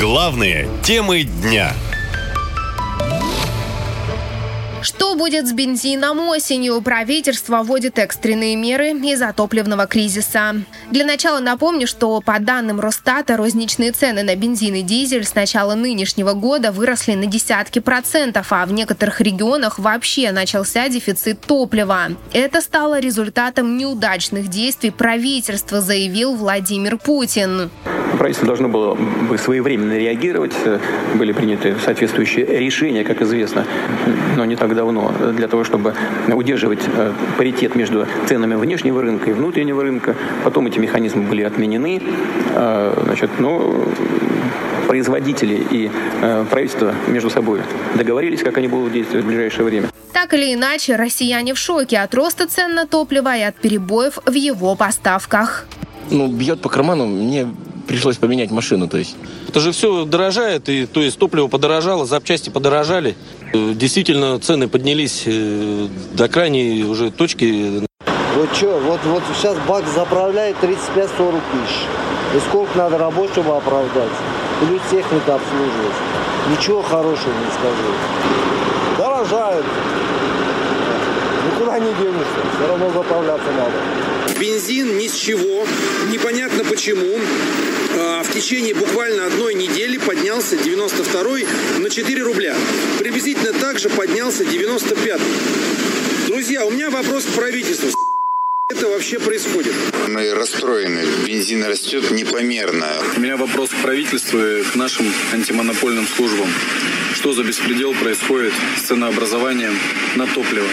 Главные темы дня. Что будет с бензином осенью? Правительство вводит экстренные меры из-за топливного кризиса. Для начала напомню, что по данным Росстата розничные цены на бензин и дизель с начала нынешнего года выросли на десятки процентов, а в некоторых регионах вообще начался дефицит топлива. Это стало результатом неудачных действий правительства, заявил Владимир Путин. Правительство должно было бы своевременно реагировать. Были приняты соответствующие решения, как известно, но не так давно, для того, чтобы удерживать э, паритет между ценами внешнего рынка и внутреннего рынка. Потом эти механизмы были отменены. Э, значит, но производители и э, правительство между собой договорились, как они будут действовать в ближайшее время. Так или иначе, россияне в шоке от роста цен на топливо и от перебоев в его поставках. Ну, бьет по карману. Мне пришлось поменять машину, то есть. Это же все дорожает, и то есть топливо подорожало, запчасти подорожали. Э, действительно, цены поднялись э, до крайней уже точки. Вот что, вот, вот сейчас бак заправляет 35-40 тысяч. И сколько надо работать, чтобы оправдать? Плюс техника обслуживать. Ничего хорошего не скажу. Дорожает. Никуда не денешься. Все равно заправляться надо. Бензин ни с чего, непонятно почему. А, в течение буквально одной недели поднялся 92 на 4 рубля. Приблизительно так же поднялся 95 Друзья, у меня вопрос к правительству. Это вообще происходит? Мы расстроены. Бензин растет непомерно. У меня вопрос к правительству и к нашим антимонопольным службам. Что за беспредел происходит с ценообразованием на топливо?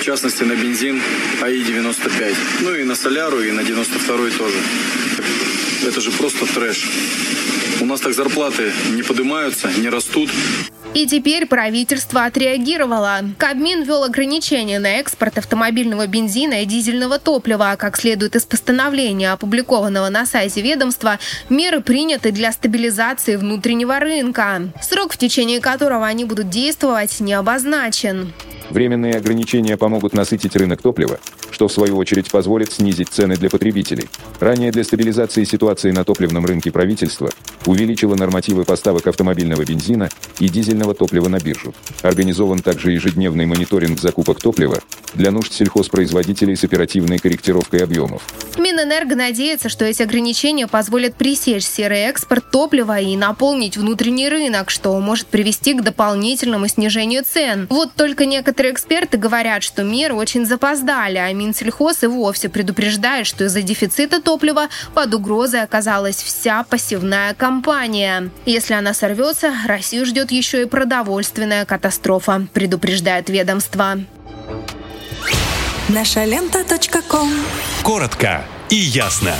В частности, на бензин АИ-95. Ну и на соляру, и на 92 тоже. Это же просто трэш. У нас так зарплаты не поднимаются, не растут. И теперь правительство отреагировало. Кабмин ввел ограничения на экспорт автомобильного бензина и дизельного топлива. Как следует из постановления, опубликованного на сайте ведомства, меры приняты для стабилизации внутреннего рынка. Срок, в течение которого они будут действовать, не обозначен. Временные ограничения помогут насытить рынок топлива, что в свою очередь позволит снизить цены для потребителей. Ранее для стабилизации ситуации на топливном рынке правительство увеличило нормативы поставок автомобильного бензина и дизельного топлива на биржу. Организован также ежедневный мониторинг закупок топлива для нужд сельхозпроизводителей с оперативной корректировкой объемов. Минэнерго надеется, что эти ограничения позволят пресечь серый экспорт топлива и наполнить внутренний рынок, что может привести к дополнительному снижению цен. Вот только некоторые эксперты говорят, что меры очень запоздали, а Минсельхоз и вовсе предупреждает, что из-за дефицита топлива под угрозой оказалась вся посевная компания. Если она сорвется, Россию ждет еще и продовольственная катастрофа, предупреждает ведомство. Наша лента. Коротко и ясно.